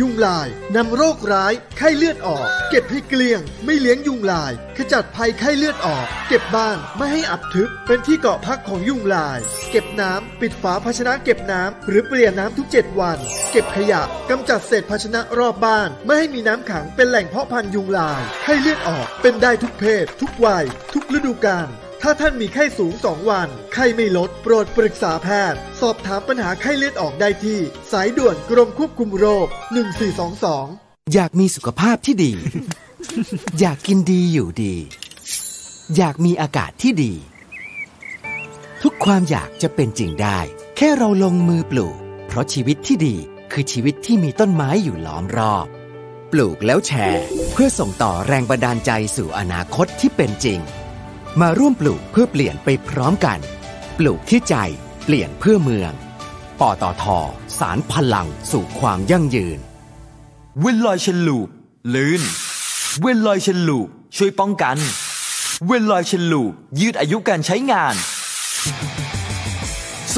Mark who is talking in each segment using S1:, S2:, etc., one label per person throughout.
S1: ยุงลายนำโรคร้าย ไข้เลือดออก เก็บให้เกลี้ยง ไม่เลี้ยงยุงลาย ขจัดภัยไข้เลือดออก เก็บบ้านไม่ให้อับทึบ เป็นที่เกาะพักของยุงลาย เก็บน้ำปิดฝาภาชนะเก็บน้ำหรือเปลี่ยนน้ำทุก 7 วัน เก็บขยะกำจัดเศษภาชนะรอบบ้าน ไม่ให้มีน้ำขังเป็นแหล่งเพาะพันธุ์ยุงลาย ไข้เลือดออกเป็นได้ทุกเพศ ทุกวัย ทุกฤดูกาล ถ้าท่านมีไข้สูง 2 วัน ไข้ไม่ลด โปรดปรึกษาแพทย์ สอบถามปัญหาไข้เลือดออกได้ที่ สายด่วนกรมควบคุมโรค 1422
S2: อยากมีสุขภาพที่ดี อยากกินดีอยู่ดี อยากมีอากาศที่ดี ทุกความอยากจะเป็นจริงได้ แค่เราลงมือปลูก เพราะชีวิตที่ดีคือชีวิตที่มีต้นไม้อยู่ล้อมรอบ ปลูกแล้วแชร์ เพื่อส่งต่อแรงบันดาลใจสู่อนาคตที่เป็นจริง มาร่วมปลูกเพื่อเปลี่ยนไปพร้อมกัน ปลูกที่ใจเปลี่ยนเพื่อเมือง ปตท. สานพลังสู่ความยั่งยืน
S3: เวนลอย Chain Lube ลื่น เวนลอย Chain Lube ช่วยป้องกัน เวนลอย Chain Lube ยืดอายุการใช้งาน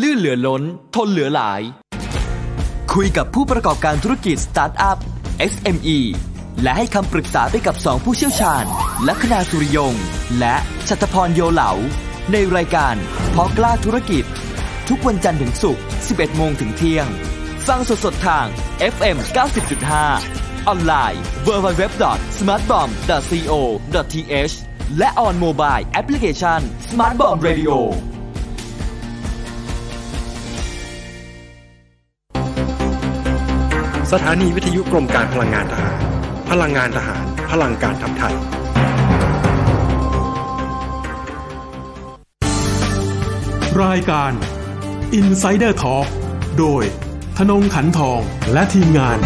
S3: ลื่นเหลือล้น ทนเหลือหลาย คุยกับผู้ประกอบการธุรกิจสตาร์ทอัพ SME และให้คำปรึกษาไปกับ2ผู้เชี่ยวชาญ ลัคนาสุริยง และชัตพรโยเหลา ในรายการพอกล้าธุรกิจ ทุกวันจันทร์ถึงศุกร์ 11 โมงถึงเที่ยง ฟังสดๆทาง FM 90.5 ออนไลน์ www.smartbomb.co.th และ on mobile application Smart Bomb Radio
S4: สถานีวิทยุกรมการพลังงานทหาร พลังงานทหาร พลังการทำไทย
S5: รายการ Insider Talk โดยธนงขันทองและทีมงาน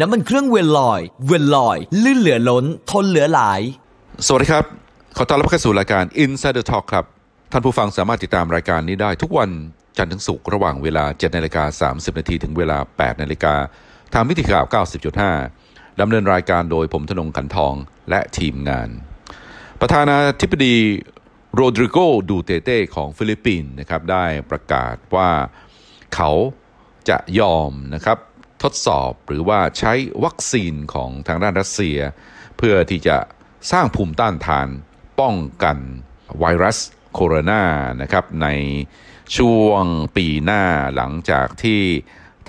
S3: น้ำมันเครื่องเวนลอย เวนลอย ลื่นเหลือล้น ทนเหลือหลาย
S6: สวัสดีครับ ขอต้อนรับเข้าสู่รายการ Insider Talk ครับ ท่านผู้ฟังสามารถติดตามรายการนี้ได้ทุกวัน จันทร์ถึงศุกร์ระหว่างเวลา 7นาฬิกา30 นาทีถึงเวลา 8นาฬิกาทางมิติข่าว 90.5 ดำเนินรายการโดยผมธนงขันทองและทีมงาน ประธานาธิบดีโรดริโกดูเตเต้ของฟิลิปปินส์นะครับได้ประกาศว่าเขาจะยอมนะครับทดสอบหรือว่าใช้วัคซีนของทางด้านรัสเซีย เพื่อที่จะสร้างภูมิต้านทานป้องกันไวรัสโคโรนานะครับใน ช่วงปีหน้าหลังจากที่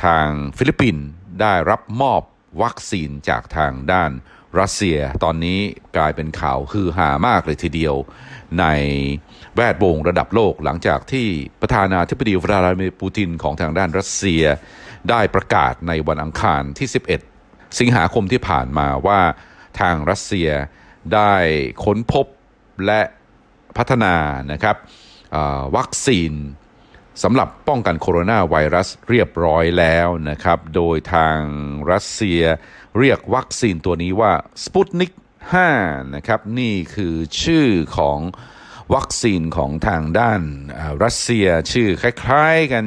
S6: ทางฟิลิปปินส์ได้รับมอบวัคซีนจากทางด้านรัสเซียตอนนี้กลายเป็นข่าวฮือฮามากเลยทีเดียว ในแวดวงระดับโลกหลังจากที่ประธานาธิบดีวลาดิเมียร์ปูตินของทางด้านรัสเซีย ได้ประกาศในวันอังคารที่ 11 สิงหาคมที่ผ่านมาว่าทางรัสเซียได้ค้นพบและพัฒนานะครับวัคซีน สำหรับป้องกันโคโรนาไวรัสเรียบร้อยแล้วนะครับ โดยทางรัสเซียเรียกวัคซีนตัวนี้ว่าสปุตนิก5นะครับ นี่คือชื่อของวัคซีนของทางด้านรัสเซียชื่อคล้ายๆกัน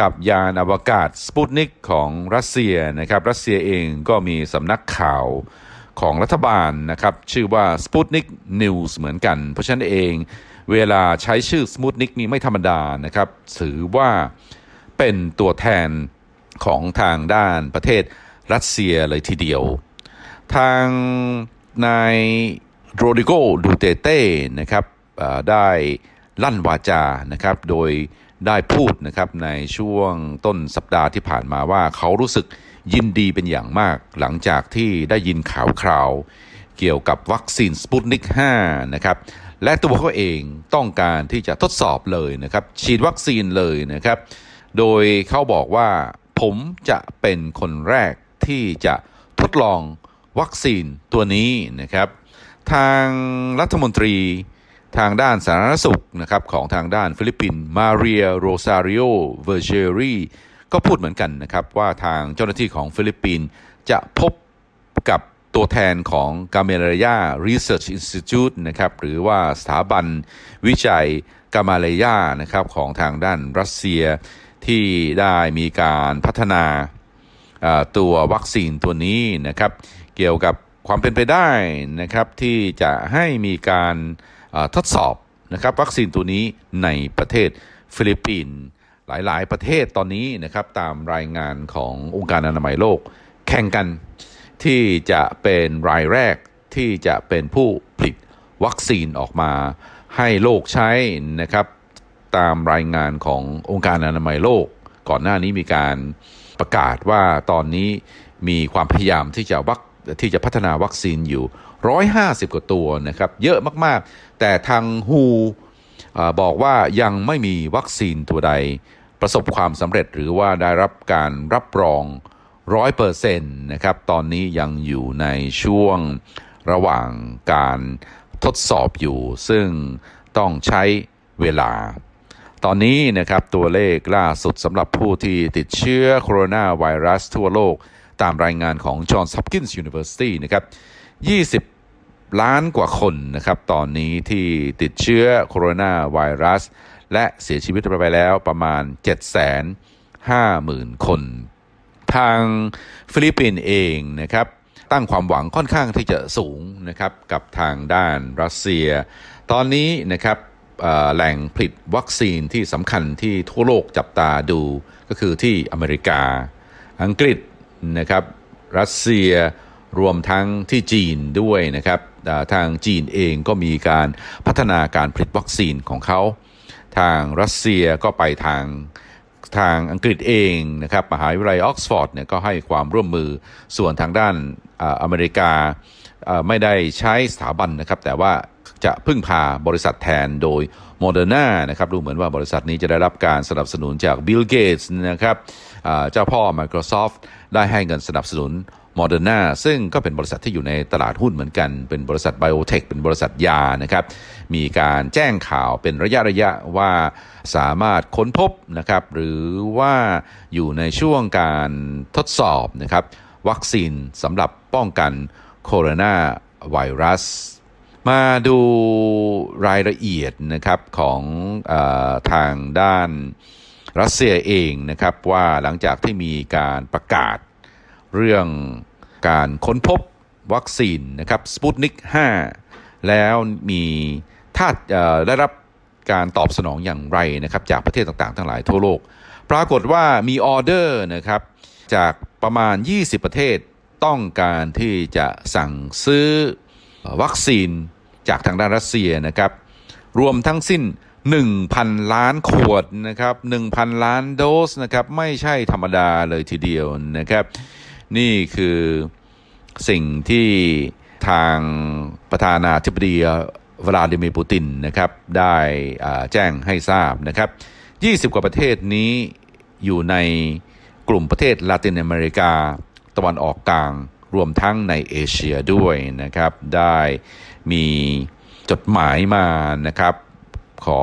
S6: กับยานอวกาศสปุตนิกของรัสเซียนะครับ รัสเซียเองก็มีสำนักข่าวของรัฐบาลนะครับ ชื่อว่า Sputnik News เหมือนกัน เพราะฉะนั้นเอง เวลาใช้ชื่อ Sputnik นี้ไม่ธรรมดานะครับ ถือว่าเป็นตัวแทนของทางด้านประเทศรัสเซียเลยทีเดียว ทางนายโรดิโกดูเตเต้นะครับได้ลั่นวาจานะครับ โดยได้พูดนะครับในช่วงต้นสัปดาห์ที่ผ่านมาว่าเขารู้สึกยินดีเป็นอย่างมากหลังจากที่ได้ยินข่าวคราว เกี่ยวกับวัคซีนสปุตนิก 5 นะครับ และตัวเขาเองต้องการที่จะทดสอบเลยนะครับ ฉีดวัคซีนเลยนะครับ โดยเขาบอกว่าผมจะเป็นคนแรกที่จะทดลองวัคซีนตัวนี้นะครับ ทางรัฐมนตรีทางด้านสาธารณสุขนะครับของทางด้านฟิลิปปินส์มาเรียโรซาริโอเวอร์เจรีก็พูดเหมือนกันนะครับว่าทางเจ้าหน้าที่ของฟิลิปปินส์จะพบกับ ตัวแทนของ g a m a l a y a Research Institute นะครับหรือว่าสถาบันวิจัยกามาเลยานะครับของทางด้านรัสเซียที่ได้มีการพัฒนาตัววัคซีนตัวนี้นะครับ เกี่ยวกับความเป็นไปได้นะครับที่จะให้มีการทดสอบนะครับวัคซีนตัวนี้ในประเทศฟิลิปปินส์หลาย ๆ ประเทศตอนนี้นะครับตามรายงานขององค์การอนามัยโลก แข่งกัน ที่จะเป็นรายแรกที่จะเป็นผู้ผลิตวัคซีนออกมาให้โลกใช้นะครับตามรายงานขององค์การอนามัยโลก ก่อนหน้านี้มีการประกาศว่าตอนนี้มีความพยายามที่จะวัคที่จะพัฒนาวัคซีนอยู่ 150 กว่าตัวนะครับ เยอะมากๆ แต่ทางฮูบอกว่ายังไม่มีวัคซีนตัวใด ประสบความสำเร็จหรือว่าได้รับการรับรอง ร้อยเปอร์เซ็นต์นะครับตอนนี้ยังอยู่ในช่วงระหว่างการทดสอบอยู่ ซึ่งต้องใช้เวลา ตอนนี้นะครับตัวเลขล่าสุดสำหรับผู้ที่ติดเชื้อโคโรนาไวรัสทั่วโลก ตามรายงานของ Johns Hopkins University นะครับ 20 ล้านกว่าคนนะครับ ตอนนี้ที่ติดเชื้อโคโรนาไวรัส และเสียชีวิตไปแล้วประมาณ 750,000 คน ทางฟิลิปปินส์เองนะครับตั้งความหวังค่อนข้างที่จะสูงนะครับกับทางด้านรัสเซีย ตอนนี้นะครับแหล่งผลิตวัคซีนที่สำคัญที่ทั่วโลกจับตาดูก็คือที่อเมริกา อังกฤษนะครับรัสเซียรวมทั้งที่จีนด้วยนะครับทางจีนเองก็มีการพัฒนาการผลิตวัคซีนของเขา ทางรัสเซียก็ไปทาง ทางอังกฤษเองนะครับมหาวิทยาลัยออกซฟอร์ดเนี่ยก็ให้ความร่วมมือส่วนทางด้านอเมริกาไม่ได้ใช้สถาบันนะครับ แต่ว่าจะพึ่งพาบริษัทแทนโดยโมเดอร์นานะครับดูเหมือนว่าบริษัทนี้จะได้รับการสนับสนุนจากบิลเกตส์นะครับเจ้าพ่อ Microsoft ได้ให้เงินสนับสนุน โมเดอร์นาซึ่งก็เป็นบริษัทที่อยู่ในตลาดหุ้นเหมือนกัน เป็นบริษัท biotech เป็นบริษัทยานะครับ มีการแจ้งข่าวเป็นระยะระยะว่าสามารถค้นพบนะครับ หรือว่าอยู่ในช่วงการทดสอบนะครับ วัคซีนสำหรับป้องกันโคโรนาไวรัสมาดูรายละเอียดนะครับของอทางด้านรัสเซียเองนะครับว่าหลังจากที่มีการประกาศ เรื่องการค้นพบวัคซีนนะครับสปุตนิก5 แล้วมีถ้าได้รับการตอบสนองอย่างไรนะครับจากประเทศต่างๆ ทั้งหลายทั่วโลก ปรากฏว่ามีออเดอร์นะครับจากประมาณ 20 ประเทศต้องการที่จะสั่งซื้อวัคซีนจากทางด้านรัสเซียนะครับ รวมทั้งสิ้น 1,000 ล้านขวดนะครับ 1,000 ล้านโดสนะครับ ไม่ใช่ธรรมดาเลยทีเดียวนะครับ นี่คือสิ่งที่ทางประธานาธิบดีวลาดิมีร์ปูตินนะครับได้แจ้งให้ทราบนะครับ 20 กว่าประเทศนี้อยู่ในกลุ่มประเทศลาตินอเมริกา ตะวันออกกลางรวมทั้งในเอเชียด้วยนะครับ ได้มีจดหมายมานะครับ ขอ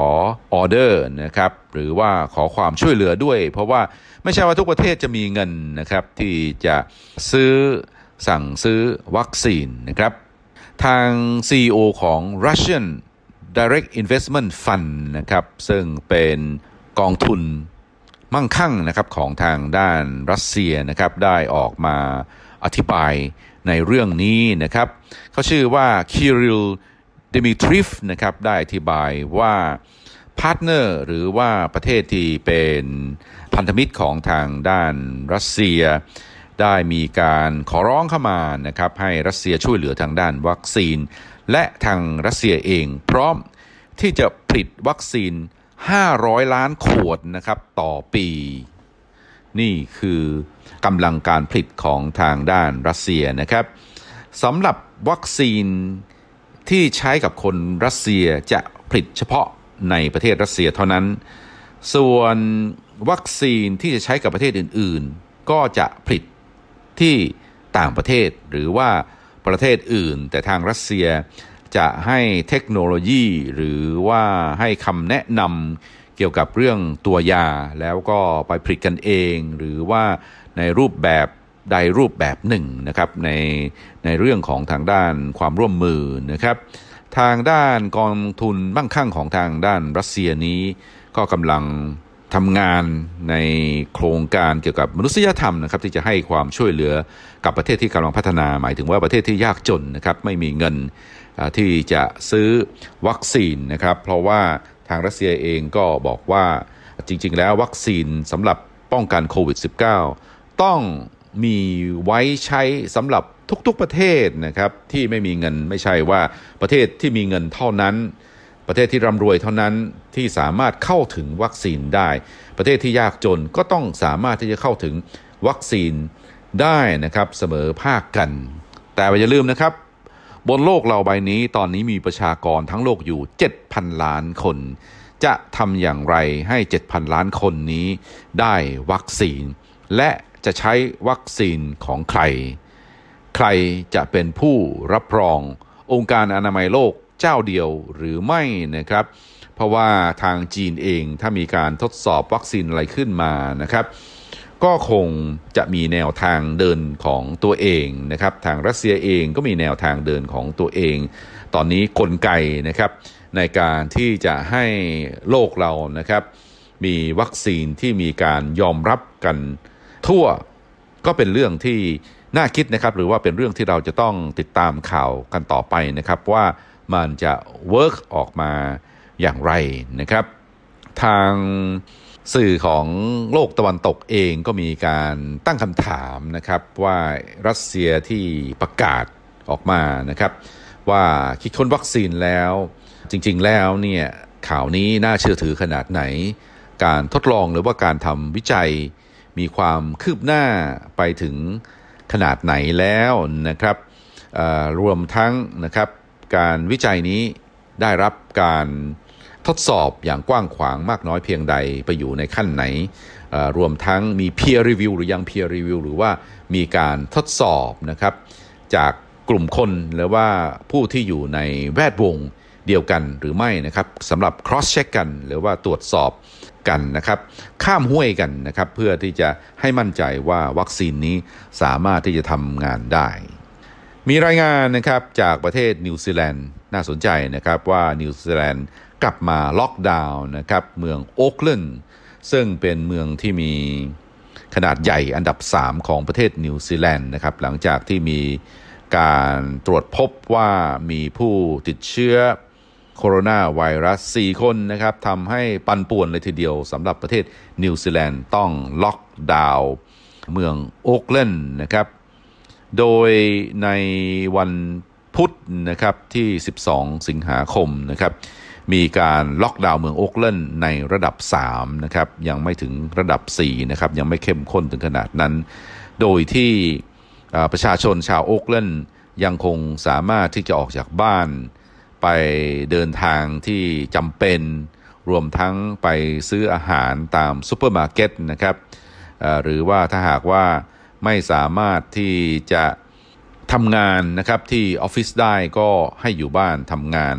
S6: ออเดอร์นะครับหรือว่าขอความช่วยเหลือด้วย เพราะว่าไม่ใช่ว่าทุกประเทศจะมีเงินนะครับที่จะซื้อสั่งซื้อวัคซีนนะครับทาง CEO ของ Russian Direct Investment Fund นะครับซึ่งเป็นกองทุนมั่งคั่งนะครับของทางด้านรัสเซียนะครับได้ออกมาอธิบายในเรื่องนี้นะครับเขาชื่อว่าคิริล ดมิทริฟนะครับได้อธิบายว่า partner หรือว่าประเทศที่เป็นพันธมิตรของทางด้านรัสเซีย ได้มีการขอร้องเข้ามานะครับให้รัสเซียช่วยเหลือทางด้านวัคซีน และทางรัสเซียเอง พร้อมที่จะผลิตวัคซีน 500 ล้านขวดนะครับต่อปี นี่คือกำลังการผลิตของทางด้านรัสเซียนะครับสำหรับวัคซีน ที่ใช้กับคนรัสเซียจะผลิตเฉพาะในประเทศรัสเซียเท่านั้น ส่วนวัคซีนที่จะใช้กับประเทศอื่น ๆ ก็จะผลิตที่ต่างประเทศหรือว่าประเทศอื่น แต่ทางรัสเซียจะให้เทคโนโลยีหรือว่าให้คำแนะนำเกี่ยวกับเรื่องตัวยาแล้วก็ไปผลิตกันเอง หรือว่าในรูปแบบ ใดรูปแบบหนึ่งนะครับในในเรื่องของทางด้านความร่วมมือนะครับ ทางด้านกองทุนมั่งคั่งของทางด้านรัสเซียนี้ ก็กำลังทำงานในโครงการเกี่ยวกับมนุษยธรรมนะครับที่จะให้ความช่วยเหลือกับประเทศที่กำลังพัฒนาหมายถึงว่าประเทศที่ยากจนนะครับไม่มีเงินที่จะซื้อวัคซีนนะครับ เพราะว่าทางรัสเซียเองก็บอกว่าจริง ๆ แล้ววัคซีนสำหรับป้องกันโควิด -19 ต้อง มีไว้ใช้สำหรับทุกๆประเทศนะครับที่ไม่มีเงินไม่ใช่ว่าประเทศที่มีเงินเท่านั้น ประเทศที่ร่ำรวยเท่านั้นที่สามารถเข้าถึงวัคซีนได้ ประเทศที่ยากจนก็ต้องสามารถที่จะเข้าถึงวัคซีนได้นะครับเสมอภาคกัน แต่อย่าลืมนะครับ บนโลกเราใบนี้ตอนนี้มีประชากรทั้งโลกอยู่ 7,000 ล้านคน จะทำอย่างไรให้ 7,000 ล้านคนนี้ได้วัคซีน และ จะใช้วัคซีนของใคร ใครจะเป็นผู้รับรอง องค์การอนามัยโลกเจ้าเดียวหรือไม่นะครับ เพราะว่าทางจีนเองถ้ามีการทดสอบวัคซีนอะไรขึ้นมานะครับ ก็คงจะมีแนวทางเดินของตัวเองนะครับ ทางรัสเซียเองก็มีแนวทางเดินของตัวเอง ตอนนี้กลไกนะครับในการที่จะให้โลกเรานะครับ มีวัคซีนที่มีการยอมรับกัน ทั่วก็เป็นเรื่องที่น่าคิดนะครับหรือว่าเป็นเรื่องที่เราจะต้องติดตามข่าวกันต่อไปนะครับ ว่ามันจะเวิร์กออกมาอย่างไรนะครับ ทางสื่อของโลกตะวันตกเองก็มีการตั้งคำถามนะครับว่ารัสเซียที่ประกาศออกมานะครับ ว่าคิดค้นวัคซีนแล้วจริงๆแล้วเนี่ยข่าวนี้น่าเชื่อถือขนาดไหน การทดลองหรือว่าการทำวิจัย มีความคืบหน้าไปถึงขนาดไหนแล้วนะครับรวมทั้งนะครับการวิจัยนี้ได้รับการทดสอบอย่างกว้างขวางมากน้อยเพียงใดไปอยู่ในขั้นไหน รวมทั้งมี peer review หรือยัง peer review หรือว่ามีการทดสอบนะครับจากกลุ่มคนหรือว่าผู้ที่อยู่ในแวดวง เดียวกันหรือไม่นะครับสำหรับ cross check กัน หรือว่าตรวจสอบกันนะครับ ข้ามห้วยกันนะครับ เพื่อที่จะให้มั่นใจว่าวัคซีนนี้สามารถที่จะทำงานได้ มีรายงานนะครับจากประเทศนิวซีแลนด์น่าสนใจนะครับว่านิวซีแลนด์กลับมาล็อกดาวน์นะครับเมืองโอ๊กแลนด์ซึ่งเป็นเมืองที่มีขนาดใหญ่อันดับ 3 ของประเทศนิวซีแลนด์นะครับหลังจากที่มีการตรวจพบว่ามีผู้ติดเชื้อ โคโรนาไวรัส 4 คนนะครับทำให้ปั่นป่วนเลยทีเดียวสำหรับประเทศนิวซีแลนด์ต้องล็อกดาวน์เมืองโอ๊กแลนด์นะครับ โดยในวันพุธนะครับที่ 12 สิงหาคมนะครับมีการล็อกดาวน์เมืองโอ๊กแลนด์ในระดับ 3 นะครับ ยังไม่ถึงระดับ 4 นะครับ ยังไม่เข้มข้นถึงขนาดนั้น โดยที่ประชาชนชาวโอ๊กแลนด์ยังคงสามารถที่จะออกจากบ้าน ไปเดินทางที่จำเป็น รวมทั้งไปซื้ออาหารตามซูเปอร์มาร์เก็ตนะครับหรือว่าถ้าหากว่าไม่สามารถที่จะทำงานนะครับที่ออฟฟิศได้ก็ให้อยู่บ้านทำงาน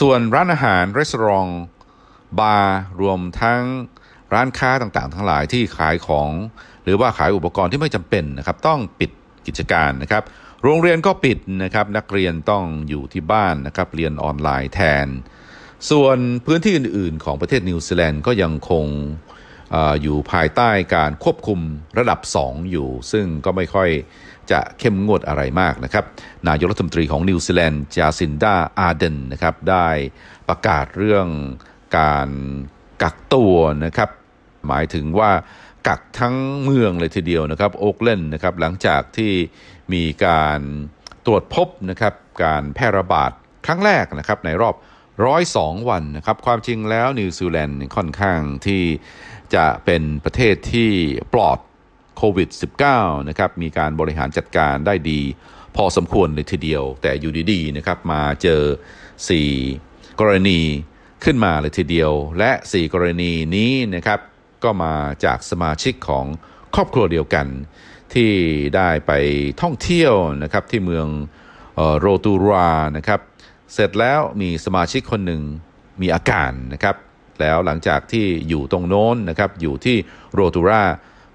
S6: ส่วนร้านอาหารรีสอร์ทบาร์รวมทั้งร้านค้าต่างๆ ทั้งหลายที่ขายของ หรือว่าขายอุปกรณ์ที่ไม่จำเป็นนะครับ ต้องปิดกิจการนะครับ โรงเรียนก็ปิดนะครับ นักเรียนต้องอยู่ที่บ้านนะครับ เรียนออนไลน์แทน ส่วนพื้นที่อื่น ๆ ของประเทศนิวซีแลนด์ก็ยังคงอยู่ภายใต้การควบคุมระดับ 2 อยู่ ซึ่งก็ไม่ค่อยจะเข้มงวดอะไรมากนะครับ นายกรัฐมนตรีของนิวซีแลนด์จาซินดาอาเดนนะครับ ได้ประกาศเรื่องการกักตัวนะครับ หมายถึงว่ากักทั้งเมืองเลยทีเดียวนะครับ โอ๊กแลนด์นะครับ หลังจากที่ มีการตรวจพบนะครับการแพร่ระบาดครั้งแรกนะครับในรอบร้อยสองวันนะครับความจริงแล้วนิวซีแลนด์ค่อนข้างที่จะเป็นประเทศที่ปลอดโควิด -19 นะครับมีการบริหารจัดการได้ดี พอสมควรเลยทีเดียว แต่อยู่ดีๆนะครับมาเจอ 4 กรณีขึ้นมาเลยทีเดียว และ 4 กรณีนี้นะครับก็มาจากสมาชิกของครอบครัวเดียวกัน ที่ได้ไปท่องเที่ยวนะครับที่เมืองโรตูรานะครับเสร็จแล้วมีสมาชิกคนหนึ่งมีอาการนะครับแล้วหลังจากที่อยู่ตรงโน้นนะครับอยู่ที่โรตูรา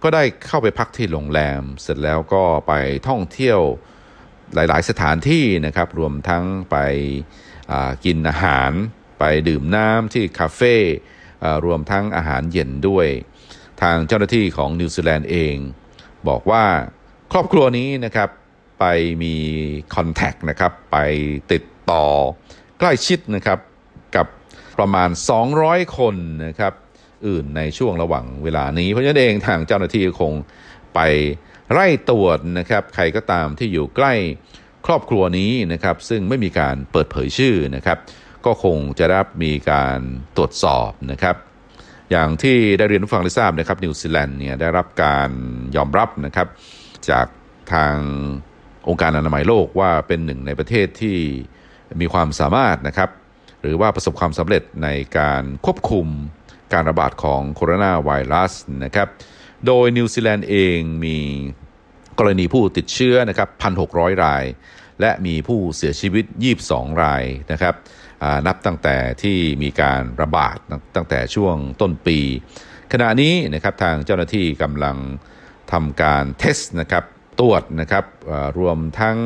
S6: ก็ได้เข้าไปพักที่โรงแรม เสร็จแล้วก็ไปท่องเที่ยวหลาย ๆ สถานที่นะครับรวมทั้งไปกินอาหาร ไปดื่มน้ำที่คาเฟ่รวมทั้งอาหารเย็นด้วย ทางเจ้าหน้าที่ของนิวซีแลนด์เอง บอกว่าครอบครัวนี้นะครับไปมีคอนแทคนะครับไปติดต่อใกล้ชิดนะครับกับประมาณ 200 คนนะครับอื่นในช่วงระหว่างเวลานี้ เพราะฉะนั้นเองทางเจ้าหน้าที่คงไปไล่ตรวจนะครับใครก็ตามที่อยู่ใกล้ครอบครัวนี้นะครับซึ่งไม่มีการเปิดเผยชื่อนะครับ ก็คงจะรับมีการตรวจสอบนะครับ อย่างที่ได้เรียนผู้ฟังได้ทราบนะครับนิวซีแลนด์เนี่ยได้รับการยอมรับนะครับจากทางองค์การอนามัยโลกว่าเป็นหนึ่งในประเทศที่มีความสามารถนะครับหรือว่าประสบความสำเร็จในการควบคุมการระบาดของโคโรนาไวรัสนะครับโดยนิวซีแลนด์เองมีกรณีผู้ติดเชื้อนะครับ1,600 ราย และมีผู้เสียชีวิต 22 รายนะครับ นับตั้งแต่ที่มีการระบาดตั้งแต่ช่วงต้นปี ขณะนี้นะครับทางเจ้าหน้าที่กำลังทำการเทสนะครับตรวจนะครับรวมทั้ง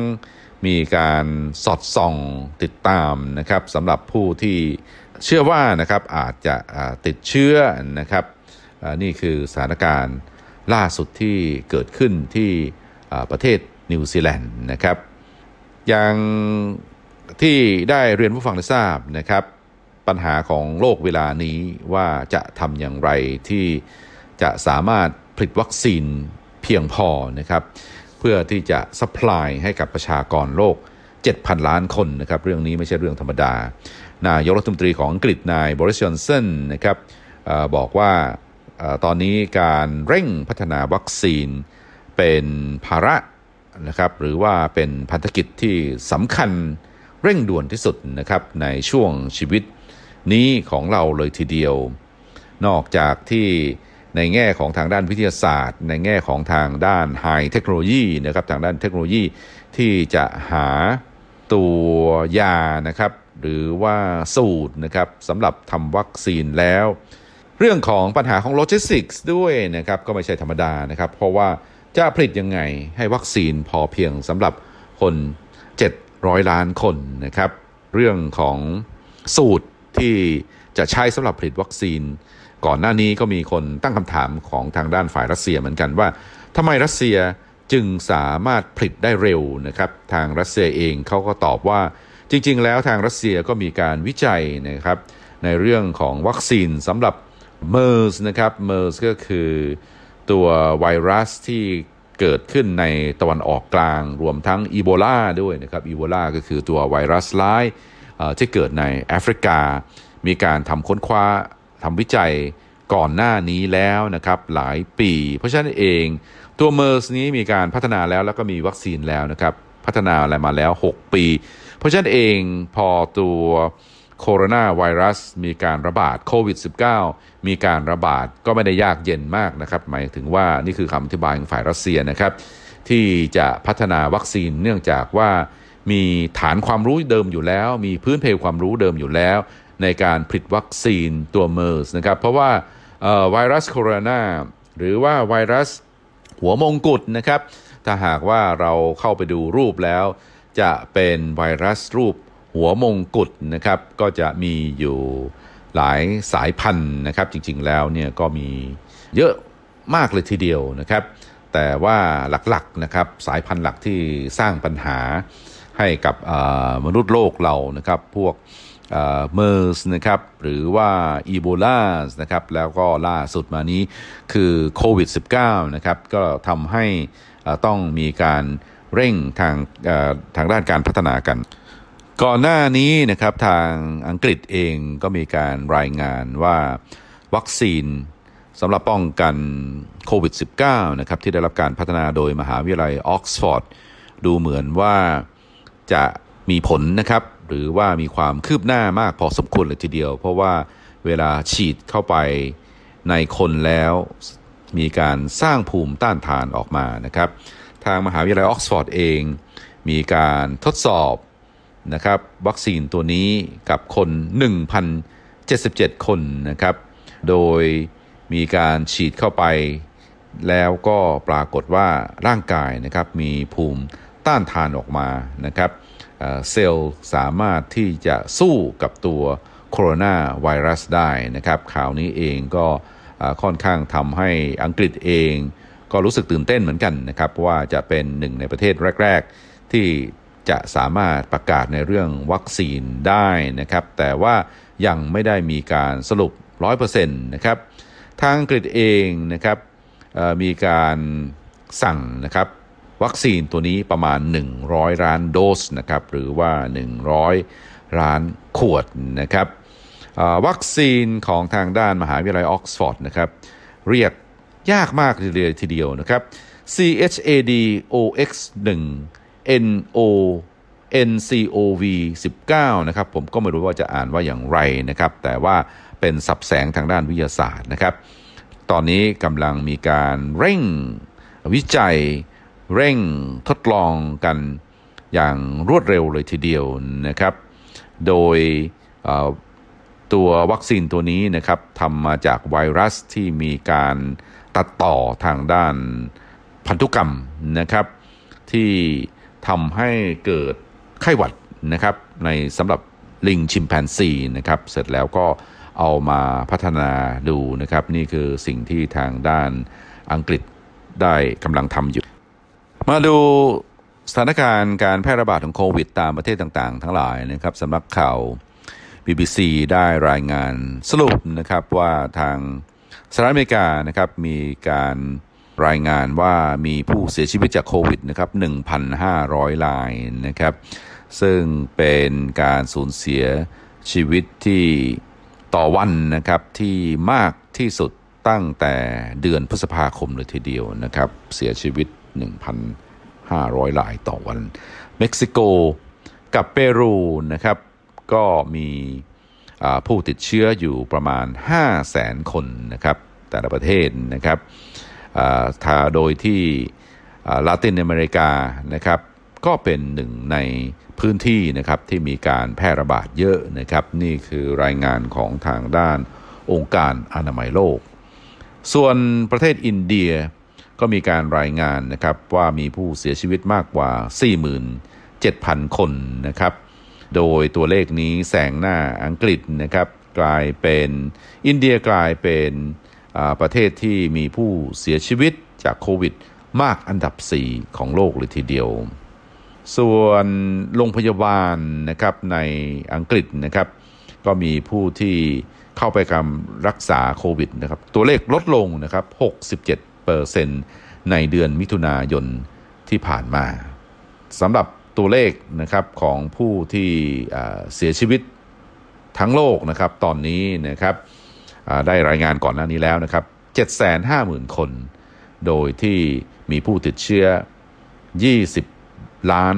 S6: มีการสอดส่องติดตามนะครับสำหรับผู้ที่เชื่อว่านะครับอาจจะติดเชื้อนะครับนี่คือสถานการณ์ล่าสุดที่เกิดขึ้นที่ประเทศนิวซีแลนด์นะครับ อย่าง ที่ได้เรียนผู้ฟังได้ทราบนะครับ ปัญหาของโลกเวลานี้ว่าจะทำอย่างไรที่จะสามารถผลิตวัคซีนเพียงพอนะครับเพื่อที่จะสป라이ให้กับประชากรโลก 7,000 ล้านคนนะครับเรื่องนี้ไม่ใช่เรื่องธรรมดา นายกรัฐมนตรีของอังกฤษนายบริสจอนสันนะครับอบอกว่าอตอนนี้การเร่งพัฒนาวัคซีนเป็นภาระนะครับหรือว่าเป็นพันธกิจที่สำคัญ เร่งด่วนที่สุดนะครับในช่วงชีวิตนี้ของเราเลยทีเดียว นอกจากที่ในแง่ของทางด้านวิทยาศาสตร์ ในแง่ของทางด้านไฮเทคโนโลยีนะครับทางด้านเทคโนโลยีที่จะหาตัวยานะครับหรือว่าสูตรนะครับสำหรับทำวัคซีนแล้ว เรื่องของปัญหาของโลจิสติกส์ด้วยนะครับก็ไม่ใช่ธรรมดานะครับ เพราะว่าจะผลิตยังไงให้วัคซีนพอเพียงสำหรับคน 700ล้านคนนะครับ เรื่องของสูตรที่จะใช้สำหรับผลิตวัคซีน ก่อนหน้านี้ก็มีคนตั้งคำถามของทางด้านฝ่ายรัสเซียเหมือนกันว่าทำไมรัสเซียจึงสามารถผลิตได้เร็วนะครับ ทางรัสเซียเองเขาก็ตอบว่าจริง ๆ แล้วทางรัสเซียก็มีการวิจัยนะครับ ในเรื่องของวัคซีนสำหรับเมอร์สนะครับเมอร์สก็คือตัวไวรัสที่ เกิดขึ้นในตะวันออกกลาง รวมทั้งอีโบลาด้วยนะครับอีโบลาก็คือตัวไวรัสร้ายที่เกิดในแอฟริกา มีการทำค้นคว้าทำวิจัยก่อนหน้านี้แล้วนะครับหลายปี เพราะฉะนั้นเองตัวเมอร์สนี้มีการพัฒนาแล้วแล้วก็มีวัคซีนแล้วนะครับ พัฒนาอะไรมาแล้ว 6 ปี เพราะฉะนั้นเองพอตัว โคโรนาไวรัสมีการระบาดโควิด -19 มีการระบาดก็ไม่ได้ยากเย็นมากนะครับ หมายถึงว่านี่คือคำอธิบายของฝ่ายรัสเซียนะครับ ที่จะพัฒนาวัคซีนเนื่องจากว่ามีฐานความรู้เดิมอยู่แล้ว มีพื้นเพความรู้เดิมอยู่แล้ว ในการผลิตวัคซีนตัวเมอร์สนะครับ เพราะว่าไวรัสโคโรนาหรือว่าไวรัสหัวมงกุฎนะครับ ถ้าหากว่าเราเข้าไปดูรูปแล้ว จะเป็นไวรัสรูป หัวมงกุฎนะครับ ก็จะมีอยู่หลายสายพันธุ์นะครับ จริงๆแล้วเนี่ยก็มีเยอะมากเลยทีเดียวนะครับ แต่ว่าหลักๆนะครับสายพันธุ์หลักที่สร้างปัญหาให้กับมนุษย์โลกเรานะครับ พวกเมอร์สนะครับหรือว่าอีโบลาสนะครับแล้วก็ล่าสุดมานี้คือโควิด -19 นะครับก็ทำให้ต้องมีการเร่งทางทางด้านการพัฒนากัน ก่อนหน้านี้นะครับทางอังกฤษเองก็มีการรายงานว่าวัคซีนสำหรับป้องกันโควิด -19 นะครับที่ได้รับการพัฒนาโดยมหาวิทยาลัยออกซฟอร์ดดูเหมือนว่าจะมีผลนะครับ หรือว่ามีความคืบหน้ามากพอสมควรเลยทีเดียว เพราะว่าเวลาฉีดเข้าไปในคนแล้วมีการสร้างภูมิต้านทานออกมานะครับ ทางมหาวิทยาลัยออกซฟอร์ดเอง มีการทดสอบ นะครับวัคซีนตัวนี้กับคน77 คนนะครับ โดยมีการฉีดเข้าไป แล้วก็ปรากฏว่าร่างกายนะครับมีภูมิต้านทานออกมานะครับเซลล์สามารถที่จะสู้กับตัวโคโรนาไวรัสได้นะครับข่าวนี้เองก็ค่อนข้างทำให้อังกฤษเอง ก็รู้สึกตื่นเต้นเหมือนกันนะครับว่าจะเป็นหนึ่งในประเทศแรก ๆ ที่ จะสามารถประกาศในเรื่องวัคซีนได้นะครับ แต่ว่ายังไม่ได้มีการสรุป 100%นะครับ ทางอังกฤษเองนะครับมีการสั่งนะครับวัคซีนตัวนี้ประมาณ 100 ล้านโดสนะครับหรือว่า 100 ล้านขวดนะครับวัคซีนของทางด้านมหาวิทยาลัยออกซฟอร์ดนะครับเรียกยากมากเลยทีเดียวนะครับ CHAD OX 1 NO NCOV 19นะครับผมก็ไม่รู้ว่าจะอ่านว่าอย่างไรนะครับ แต่ว่าเป็นสับแสงทางด้านวิทยาศาสตร์นะครับ ตอนนี้กำลังมีการเร่งวิจัยเร่งทดลองกันอย่างรวดเร็วเลยทีเดียวนะครับ โดยตัววัคซีนตัวนี้นะครับทำมาจากไวรัสที่มีการตัดต่อทางด้านพันธุกรรมนะครับ ที่ ทำให้เกิดไข้หวัดนะครับในสำหรับลิงชิมแปนซีนะครับเสร็จแล้วก็เอามาพัฒนาดูนะครับ นี่คือสิ่งที่ทางด้านอังกฤษได้กำลังทำอยู่ มาดูสถานการณ์การแพร่ระบาดของโควิด ตามประเทศต่างๆ ทั้งหลายนะครับสำนักข่าว BBC ได้รายงานสรุปนะครับว่าทางสหรัฐอเมริกานะครับมีการ รายงานว่ามีผู้เสียชีวิตจากโควิดนะครับ1,500 รายนะครับ ซึ่งเป็นการสูญเสียชีวิตที่ต่อวันนะครับที่มากที่สุดตั้งแต่เดือนพฤษภาคมเลยทีเดียวนะครับ เสียชีวิต 1,500 รายต่อวัน เม็กซิโกกับเปรูนะครับ ก็มีผู้ติดเชื้ออยู่ประมาณ 5 0 0แสนคนนะครับ แต่ละประเทศนะครับ อ่าโดยที่ลาตินอเมริกานะครับก็เป็นหนึ่งในพื้นที่นะครับที่มีการแพร่ระบาดเยอะนะครับ นี่คือรายงานของทางด้านองค์การอนามัยโลก ส่วนประเทศอินเดียก็มีการรายงานนะครับว่ามีผู้เสียชีวิตมากกว่า 47,000 คนนะครับ โดยตัวเลขนี้แสงหน้าอังกฤษนะครับ กลายเป็นอินเดียกลายเป็น ประเทศที่มีผู้เสียชีวิตจากโควิด มากอันดับ 4 ของโลกเลยทีเดียว ส่วนโรงพยาบาลนะครับในอังกฤษนะครับ ก็มีผู้ที่เข้าไปกำรักษาโควิดนะครับ ตัวเลขลดลงนะครับ 67%ในเดือนมิถุนายนที่ผ่านมาสำหรับตัวเลขนะครับของผู้ที่เสียชีวิตทั้งโลกนะครับตอนนี้นะครับ ได้รายงานก่อนหน้านี้แล้วนะครับ 750,000 คน โดยที่มีผู้ติดเชื้อ 20 ล้าน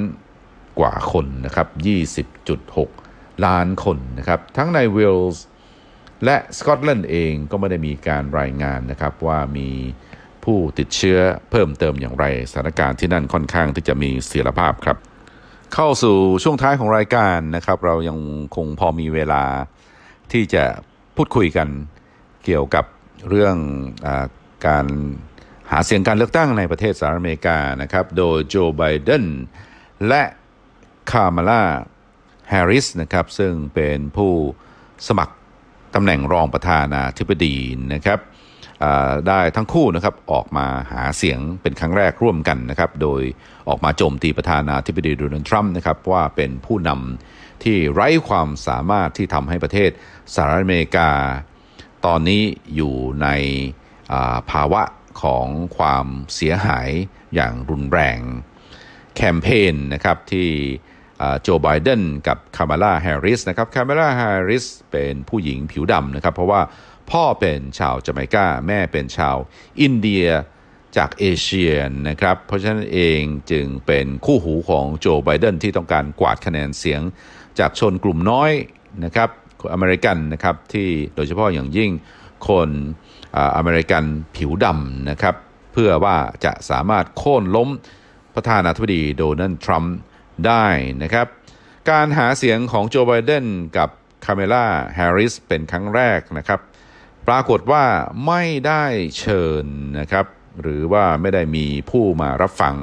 S6: กว่าคนนะครับ 20.6 ล้านคนนะครับ ทั้งในเวลส์และสกอตแลนด์เองก็ไม่ได้มีการรายงานนะครับว่ามีผู้ติดเชื้อเพิ่มเติมอย่างไรสถานการณ์ที่นั่นค่อนข้างที่จะมีเสถียรภาพครับ เข้าสู่ช่วงท้ายของรายการนะครับ เรายังคงพอมีเวลาที่จะพูดคุยกัน เกี่ยวกับเรื่องอการหาเสียงการเลือกตั้งในประเทศสหรัฐอเมริกานะครับ โดยโจไบเดนและคามาลาแฮร์ริสนะครับ ซึ่งเป็นผู้สมัครตำแหน่งรองประธานาธิบดีนะครับได้ทั้งคู่นะครับออกมาหาเสียงเป็นครั้งแรกร่วมกันนะครับ โดยออกมาโจมตีประธานาธิบดีโดนัลด์ทรัมป์นะครับว่าเป็นผู้นำที่ไร้ความสามารถที่ทำให้ประเทศสหรัฐอเมริกา ตอนนี้อยู่ในภาวะของความเสียหายอย่างรุนแรงแคมเปญนะครับที่โจไบเดนกับคามาลาแฮร์ริสนะครับคามาลาแฮร์ริสเป็นผู้หญิงผิวดำนะครับ เพราะว่าพ่อเป็นชาวจาเมกาแม่เป็นชาวอินเดียจากเอเชียนะครับ เพราะฉะนั้นเองจึงเป็นคู่หูของโจไบเดนที่ต้องการกวาดคะแนนเสียงจากชนกลุ่มน้อยนะครับ อเมริกันนะครับที่โดยเฉพาะอย่างยิ่งคนอ่าอเมริกันผิวดำนะครับเพื่อว่าจะสามารถโค่นล้มประธานาธิบดีโดนัลด์ทรัมป์ได้นะครับ การหาเสียงของโจไบเดนกับคาเมล่าแฮร์ริสเป็นครั้งแรกนะครับ ปรากฏว่าไม่ได้เชิญนะครับ หรือว่าไม่ได้มีผู้มารับฟัง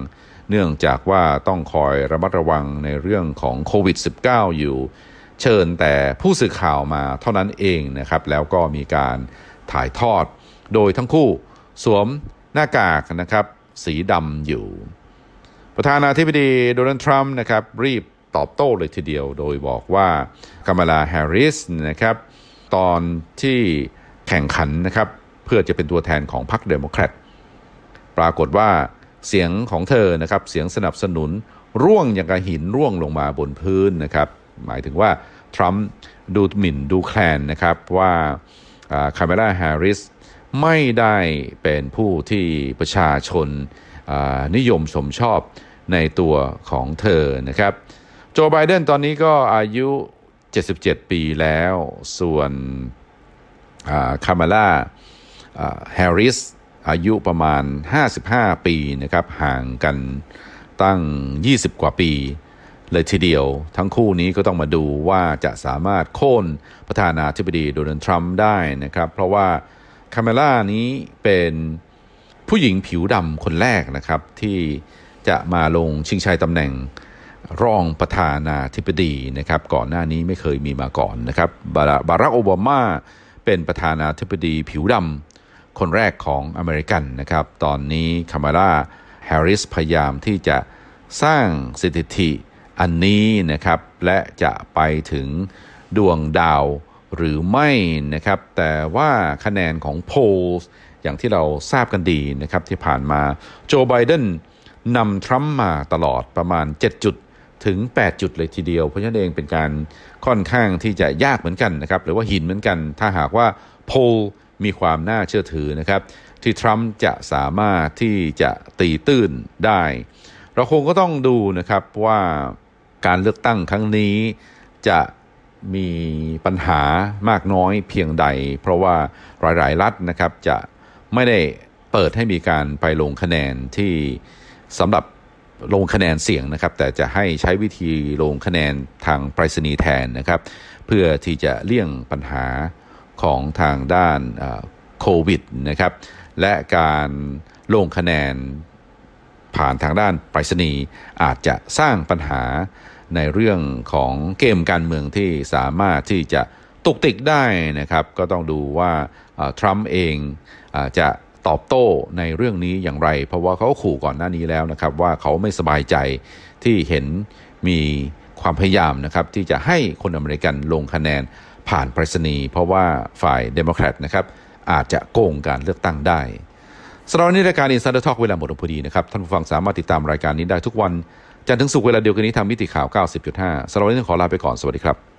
S6: เนื่องจากว่าต้องคอยระมัดระวังในเรื่องของโควิด -19 อยู่ เชิญแต่ผู้สื่อข่าวมาเท่านั้นเองนะครับ แล้วก็มีการถ่ายทอด โดยทั้งคู่สวมหน้ากากนะครับ สีดำอยู่ ประธานาธิบดีโดนัลด์ทรัมป์นะครับ รีบตอบโต้เลยทีเดียว โดยบอกว่ากามาลาแฮร์ริสนะครับ ตอนที่แข่งขันนะครับ เพื่อจะเป็นตัวแทนของพรรคเดโมแครตปรากฏว่าเสียงของเธอนะครับ เสียงสนับสนุนร่วงอย่างกับหินร่วงลงมาบนพื้นนะครับ หมายถึงว่าทรัมป์ดูหมิ่นดูแคลนนะครับว่าคาเมล่าแฮร์ริสไม่ได้เป็นผู้ที่ประชาชนนิยมชมชอบในตัวของเธอนะครับ โจไบเดนตอนนี้ก็อายุ 77 ปีแล้ว ส่วนคามาล่าแฮร์ริสอายุประมาณ 55 ปีนะครับ ห่างกันตั้ง 20 กว่าปี เลยทีเดียวทั้งคู่นี้ก็ต้องมาดูว่าจะสามารถโค่นประธานาธิบดีโดนัลด์ทรัมป์ได้นะครับ เพราะว่าคาเมล่านี้เป็นผู้หญิงผิวดำคนแรกนะครับ ที่จะมาลงชิงชัยตำแหน่งรองประธานาธิบดีนะครับ ก่อนหน้านี้ไม่เคยมีมาก่อนนะครับบารบารักโอบามาเป็นประธานาธิบดีผิวดำคนแรกของอเมริกันนะครับ ตอนนี้คามาลาแฮร์ริสพยายามที่จะสร้างสถิติ อันนี้นะครับ และจะไปถึงดวงดาวหรือไม่นะครับ แต่ว่าคะแนนของโพลอย่างที่เราทราบกันดีนะครับที่ผ่านมาโจไบเดนนำทรัมป์มาตลอดประมาณ 7 จุดถึง 8 จุดเลยทีเดียว เพราะฉะนั้นเองเป็นการค่อนข้างที่จะยากเหมือนกันนะครับ หรือว่าหินเหมือนกัน ถ้าหากว่าโพลมีความน่าเชื่อถือนะครับ ที่ทรัมป์จะสามารถที่จะตีตื้นได้ เราคงก็ต้องดูนะครับว่า การเลือกตั้งครั้งนี้จะมีปัญหามากน้อยเพียงใด เพราะว่าหลาย ๆ รัฐนะครับจะไม่ได้เปิดให้มีการไปลงคะแนนที่สำหรับลงคะแนนเสียงนะครับ แต่จะให้ใช้วิธีลงคะแนนทางไปรษณีย์แทนนะครับ เพื่อที่จะเลี่ยงปัญหาของทางด้านโควิดนะครับ และการลงคะแนนผ่านทางด้านไปรษณีย์อาจจะสร้างปัญหา ในเรื่องของเกมการเมืองที่สามารถที่จะตุกติกได้นะครับ ก็ต้องดูว่าทรัมป์เองจะตอบโต้ในเรื่องนี้อย่างไร เพราะว่าเขาขู่ก่อนหน้านี้แล้วนะครับ ว่าเขาไม่สบายใจที่เห็นมีความพยายามนะครับ ที่จะให้คนอเมริกันลงคะแนนผ่านไปรษณีย์เพราะว่าฝ่ายเดโมแครตนะครับอาจจะโกงการเลือกตั้งได้สำหรับวันนี้รายการ Insider Talk เวลาหมดลงพอดีนะครับ ท่านผู้ฟังสามารถติดตามรายการนี้ได้ทุกวัน จันทร์ถึงศุกร์เวลาเดียวกันนี้ทางมิติข่าว 90.5สำหรับวันนี้ขอลาไปก่อนสวัสดีครับ